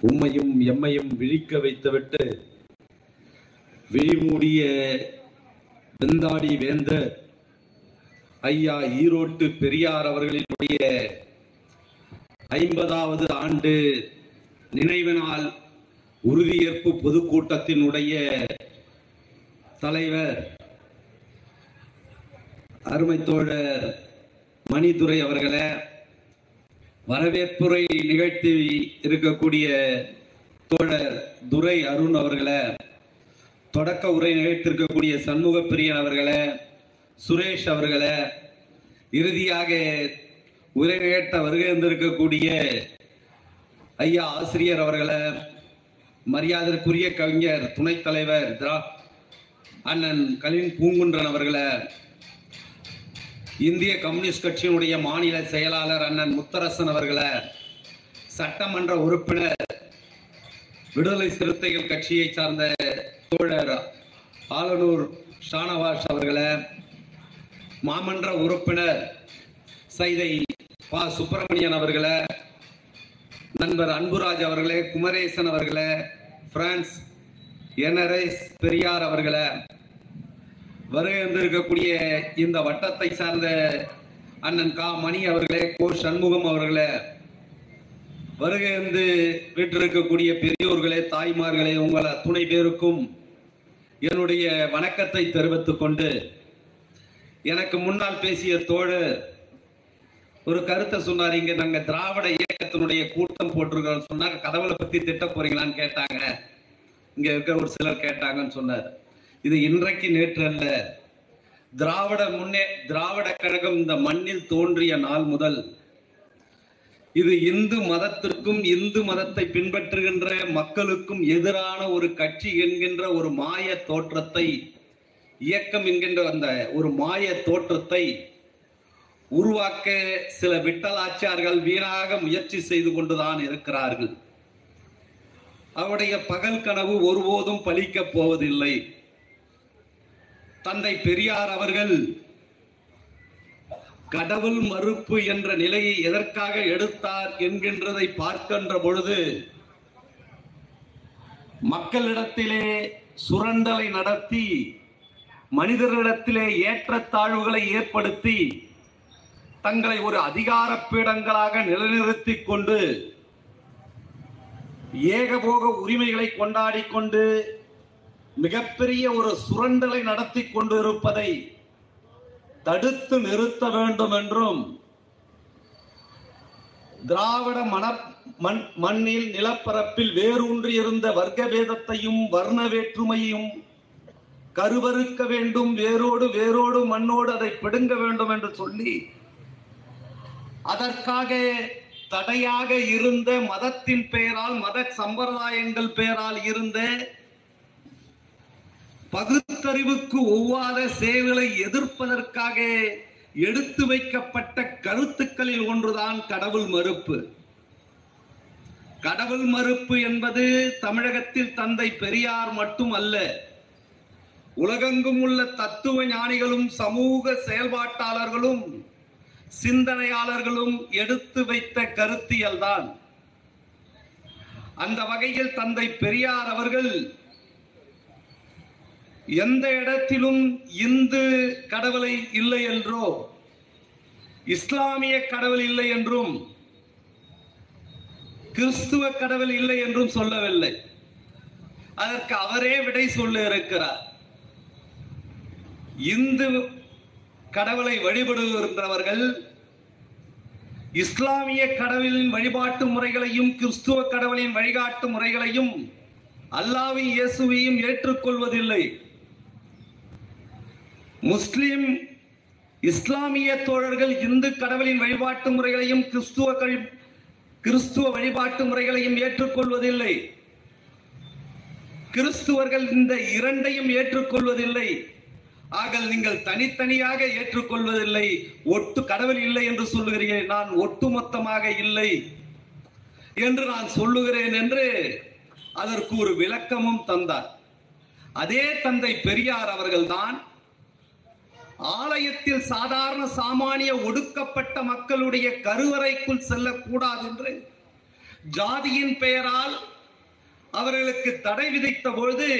உம்மையும் எம்மையும் விழிக்க வைத்துவிட்டு விழிமூடிய வெந்தாடி வேந்த ஐயா ஈரோட்டு பெரியார் அவர்களினுடைய ஐம்பதாவது ஆண்டு நினைவு நாள் உறுதியேற்பு பொதுக்கூட்டத்தினுடைய தலைவர் அருமை தோழர் மணிதுரை அவர்களை வரவேற்புரை நிகழ்த்தி இருக்கக்கூடிய தோழர் துரை அருண் அவர்களை தொடக்க உரை நிகழ்த்திருக்கக்கூடிய சண்முக பிரியன் அவர்களை சுரேஷ் அவர்களை இறுதியாக உரை நிகழ்த்த வருகை இருந்திருக்கக்கூடிய ஐயா ஆசிரியர் அவர்களை மரியாதைக்குரிய கவிஞர் துணைத் தலைவர் திரா அண்ணன் கலின் பூங்குன்றன் அவர்களை இந்திய கம்யூனிஸ்ட் கட்சியினுடைய மாநில செயலாளர் அண்ணன் முத்தரசன் அவர்களை சட்டமன்ற உறுப்பினர் விடுதலை சிறுத்தைகள் கட்சியை சார்ந்த தோழர் ஆலனூர் ஷானவாஸ் அவர்களை மாமன்ற உறுப்பினர் சைதை பா. சுப்பிரமணியன் அவர்களை நண்பர் அன்புராஜ் அவர்களே குமரேசன் அவர்களே பிரான்ஸ் என்ஆர்எஸ் பெரியார் அவர்களை வருகை வந்திருக்கக்கூடிய இந்த வட்டத்தை சார்ந்த அண்ணன் கா. மணி அவர்களே கோ. சண்முகம் அவர்களே வருகை வந்து வீட்டிருக்கக்கூடிய பெரியோர்களே தாய்மார்களே உங்களை துணை பேருக்கும் என்னுடைய வணக்கத்தை தெரிவித்துக் கொண்டு எனக்கு முன்னால் பேசிய தோழர் ஒரு கருத்தை சொன்னார். இங்க நாங்க திராவிட இயக்கத்தினுடைய கூட்டம் போட்டிருக்கோம் சொன்னாங்க கடவுளை பத்தி திட்ட போறீங்களான்னு கேட்டாங்க. இங்க இருக்கிற ஒரு சிலர் கேட்டாங்கன்னு சொன்னார். இது இன்றைக்கு நேற்று அல்ல திராவிட முன்னே திராவிட கழகம் இந்த மண்ணில் தோன்றிய நாள் முதல். இது இந்து மதத்திற்கும் இந்து மதத்தை பின்பற்றுகின்ற மக்களுக்கும் எதிரான ஒரு கட்சி என்கின்ற ஒரு மாய தோற்றத்தை இயக்கம் என்கின்ற அந்த ஒரு மாய தோற்றத்தை உருவாக்க சில விட்டலாச்சார்கள் வீணாக முயற்சி செய்து கொண்டுதான் இருக்கிறார்கள். அவருடைய பகல் கனவு ஒருபோதும் பலிக்கப் போவதில்லை. தந்தை பெரியார் அவர்கள் கடவுள் மறுப்பு என்ற நிலையை எதற்காக எடுத்தார் என்கின்றதை பார்க்கின்ற பொழுது மக்களிடத்திலே சுரண்டலை நடத்தி மனிதர்களிடத்திலே ஏற்றத்தாழ்வுகளை ஏற்படுத்தி தங்களை ஒரு அதிகார பீடங்களாக நிலைநிறுத்திக் கொண்டு ஏகபோக உரிமைகளை கொண்டாடி கொண்டு மிகப்பெரிய ஒரு சுரண்டலை நடத்தி கொண்டு இருப்பதை தடுத்து நிறுத்த வேண்டும் என்றும் திராவிட மன மண் மண்ணில் நிலப்பரப்பில் வேரூன்றி இருந்த வர்க்க பேதத்தையும் வர்ண வேற்றுமையும் கருவறுக்க வேண்டும். வேரோடு வேரோடு மண்ணோடு அதை பிடுங்க வேண்டும் என்று சொல்லி அதற்காக தடையாக இருந்த மதத்தின் பெயரால் மத சம்பிரதாயங்கள் பெயரால் இருந்த பகுத்தறிவுக்கு ஒவ்வாத செயல்களை எதிர்ப்பதற்காக எடுத்து வைக்கப்பட்ட கருத்துக்களில் ஒன்றுதான் கடவுள் மறுப்பு. கடவுள் மறுப்பு என்பது தமிழகத்தில் தந்தை பெரியார் மட்டும் அல்ல. உலகெங்கும் உள்ள தத்துவ ஞானிகளும் சமூக செயல்பாட்டாளர்களும் சிந்தனையாளர்களும் எடுத்து வைத்த கருத்தியல்தான். அந்த வகையில் தந்தை பெரியார் அவர்கள் எந்த இடத்திலும் இந்து கடவுளை இல்லை என்றோ இஸ்லாமிய கடவுள் இல்லை என்றும் கிறிஸ்துவ கடவுள் இல்லை என்றும் சொல்லவில்லை. அதற்கு அவரே விடை சொல்ல இருக்கிறார். இந்து கடவுளை வழிபடுகின்றவர்கள் இஸ்லாமிய கடவுளின் வழிபாட்டு முறைகளையும் கிறிஸ்துவ கடவுளின் வழிகாட்டு முறைகளையும் அல்லாவின் இயேசுவையும் ஏற்றுக்கொள்வதில்லை. முஸ்லிம் இஸ்லாமிய தோழர்கள் இந்து கடவுளின் வழிபாட்டு முறைகளையும் கிறிஸ்துவ கழி- கிறிஸ்துவ வழிபாட்டு முறைகளையும் ஏற்றுக்கொள்வதில்லை. கிறிஸ்துவர்கள் இந்த இரண்டையும் ஏற்றுக்கொள்வதில்லை. ஆகல் நீங்கள் தனித்தனியாக ஏற்றுக்கொள்வதில்லை. ஒட்டு கடவுள் இல்லை என்று சொல்லுகிறீர்கள். நான் ஒட்டுமொத்தமாக இல்லை என்று நான் சொல்லுகிறேன் என்று அதற்கு ஒரு விளக்கமும் தந்தார். அதே தந்தை பெரியார் அவர்கள்தான் ஆலயத்தில் சாதாரண சாமானிய ஒடுக்கப்பட்ட மக்களுடைய கருவறைக்குள் செல்லக்கூடாது என்று ஜாதியின் பெயரால் அவர்களுக்கு தடை விதித்த பொழுது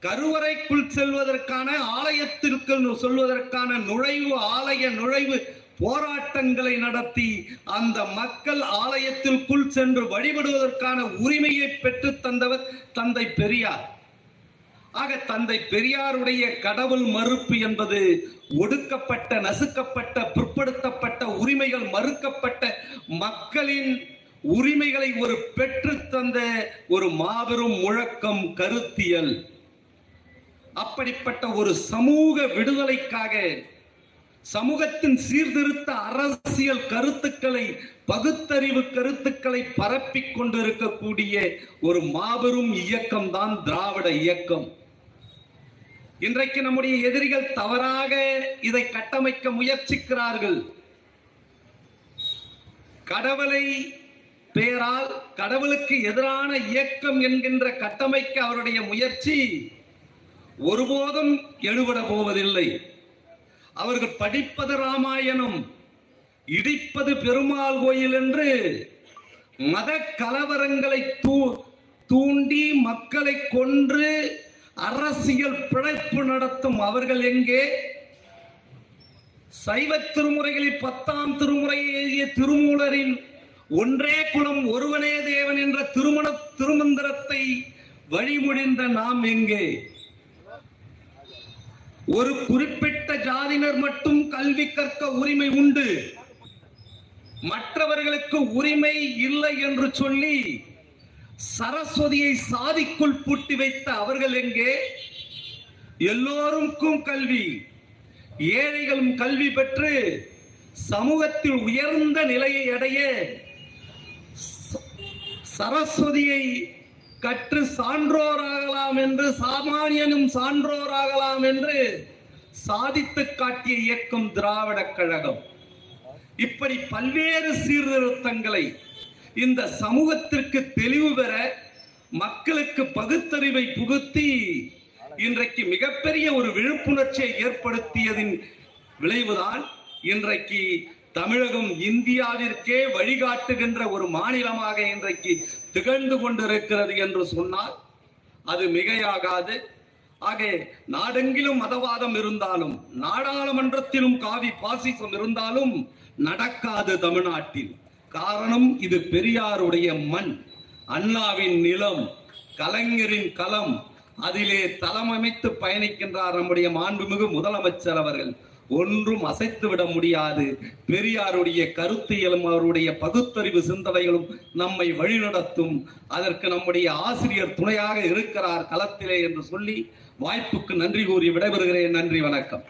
கருவறைக்குள் செல்வதற்கான ஆலயத்திற்கு சொல்வதற்கான நுழைவு ஆலய நுழைவு போராட்டங்களை நடத்தி அந்த மக்கள் ஆலயத்திற்குள் சென்று வழிபடுவதற்கான உரிமையை பெற்று தந்தவர் தந்தை பெரியார். ஆக தந்தை பெரியாருடைய கடவுள் மறுப்பு என்பது ஒடுக்கப்பட்ட நசுக்கப்பட்ட பிற்படுத்தப்பட்ட உரிமைகள் மறுக்கப்பட்ட மக்களின் உரிமைகளை ஒரு பெற்று தந்த ஒரு மாபெரும் முழக்கம் கருத்தியல். அப்படிப்பட்ட ஒரு சமூக விடுதலைக்காக சமூகத்தின் சீர்திருத்த அரசியல் கருத்துக்களை பகுத்தறிவு கருத்துக்களை பரப்பிக் கொண்டிருக்கக்கூடிய ஒரு மாபெரும் இயக்கம் தான் திராவிட இயக்கம். இன்றைக்கு நம்முடைய எதிரிகள் தவறாக இதை கட்டமைக்க முயற்சிக்கிறார்கள். கடவுளை பெயரால் கடவுளுக்கு எதிரான இயக்கம் என்கின்ற கட்டமைக்க அவருடைய முயற்சி ஒருபோதும் எடுபட போவதில்லை. அவர்கள் படிப்பது ராமாயணம் இடிப்பது பெருமாள் கோயில் என்று மத கலவரங்களை தூ தூண்டி மக்களை கொன்று அரசியல் பிழைப்பு நடத்தும் அவர்கள் எங்கே? சைவ திருமுறைகளில் பத்தாம் திருமுறையை எழுதிய திருமூலரின் ஒன்றே குலம் ஒருவனே தேவன் என்ற திருமண திருமந்திரத்தை வழிமுடிந்த நாம் எங்கே? ஒரு குறிப்பிட்ட ஜாதியினர் மட்டும் கல்வி கற்க உரிமை உண்டு. மற்றவர்களுக்கு உரிமை இல்லை என்று சொல்லி சரஸ்வதியை சாதிக்குள் பூட்டி வைத்த அவர்கள் எங்கே? எல்லோருக்கும் கல்வி. ஏழைகளும் கல்வி பெற்று சமூகத்தில் உயர்ந்த நிலையை அடைய சரஸ்வதியை கற்று சான்றோராகலாம் என்று சாமானியனும் சான்றோராகலாம் என்று சாதித்து காட்டிய இயக்கம் திராவிடக் கழகம். இப்படி பல்வேறு சீர்திருத்தங்களை இந்த சமூகத்திற்கு தெளிவு பெற மக்களுக்கு பகுத்தறிவை புகுத்தி இன்றைக்கு மிகப்பெரிய ஒரு விழிப்புணர்ச்சியை ஏற்படுத்தியதின் விளைவுதான் இன்றைக்கு தமிழகம் இந்தியாவிற்கே வழிகாட்டுகின்ற ஒரு மாநிலமாக இன்றைக்கு திகழ்ந்து கொண்டிருக்கிறது என்று சொன்னால் அது மிகையாகாது. ஆக நாடெங்கிலும் மதவாதம் இருந்தாலும் நாடாளுமன்றத்திலும் காவி பாசிசம் இருந்தாலும் நடக்காது தமிழ்நாட்டில். காரணம் இது பெரியாருடைய மண் அண்ணாவின் நிலம் கலைஞரின் களம். அதிலே தளமமைத்து பயணிக்கின்றார் நம்முடைய மாண்புமிகு முதலமைச்சர் அவர்கள். ஒன்றும் அசைத்து விட முடியாது. பெரியாருடைய கருத்தியலும் அவருடைய பகுத்தறிவு சிந்தனைகளும் நம்மை வழிநடத்தும். அதற்கு நம்முடைய ஆசிரியர் துணையாக இருக்கிறார் களத்திலே என்று சொல்லி வாய்ப்புக்கு நன்றி கூறி விடைபெறுகிறேன். நன்றி வணக்கம்.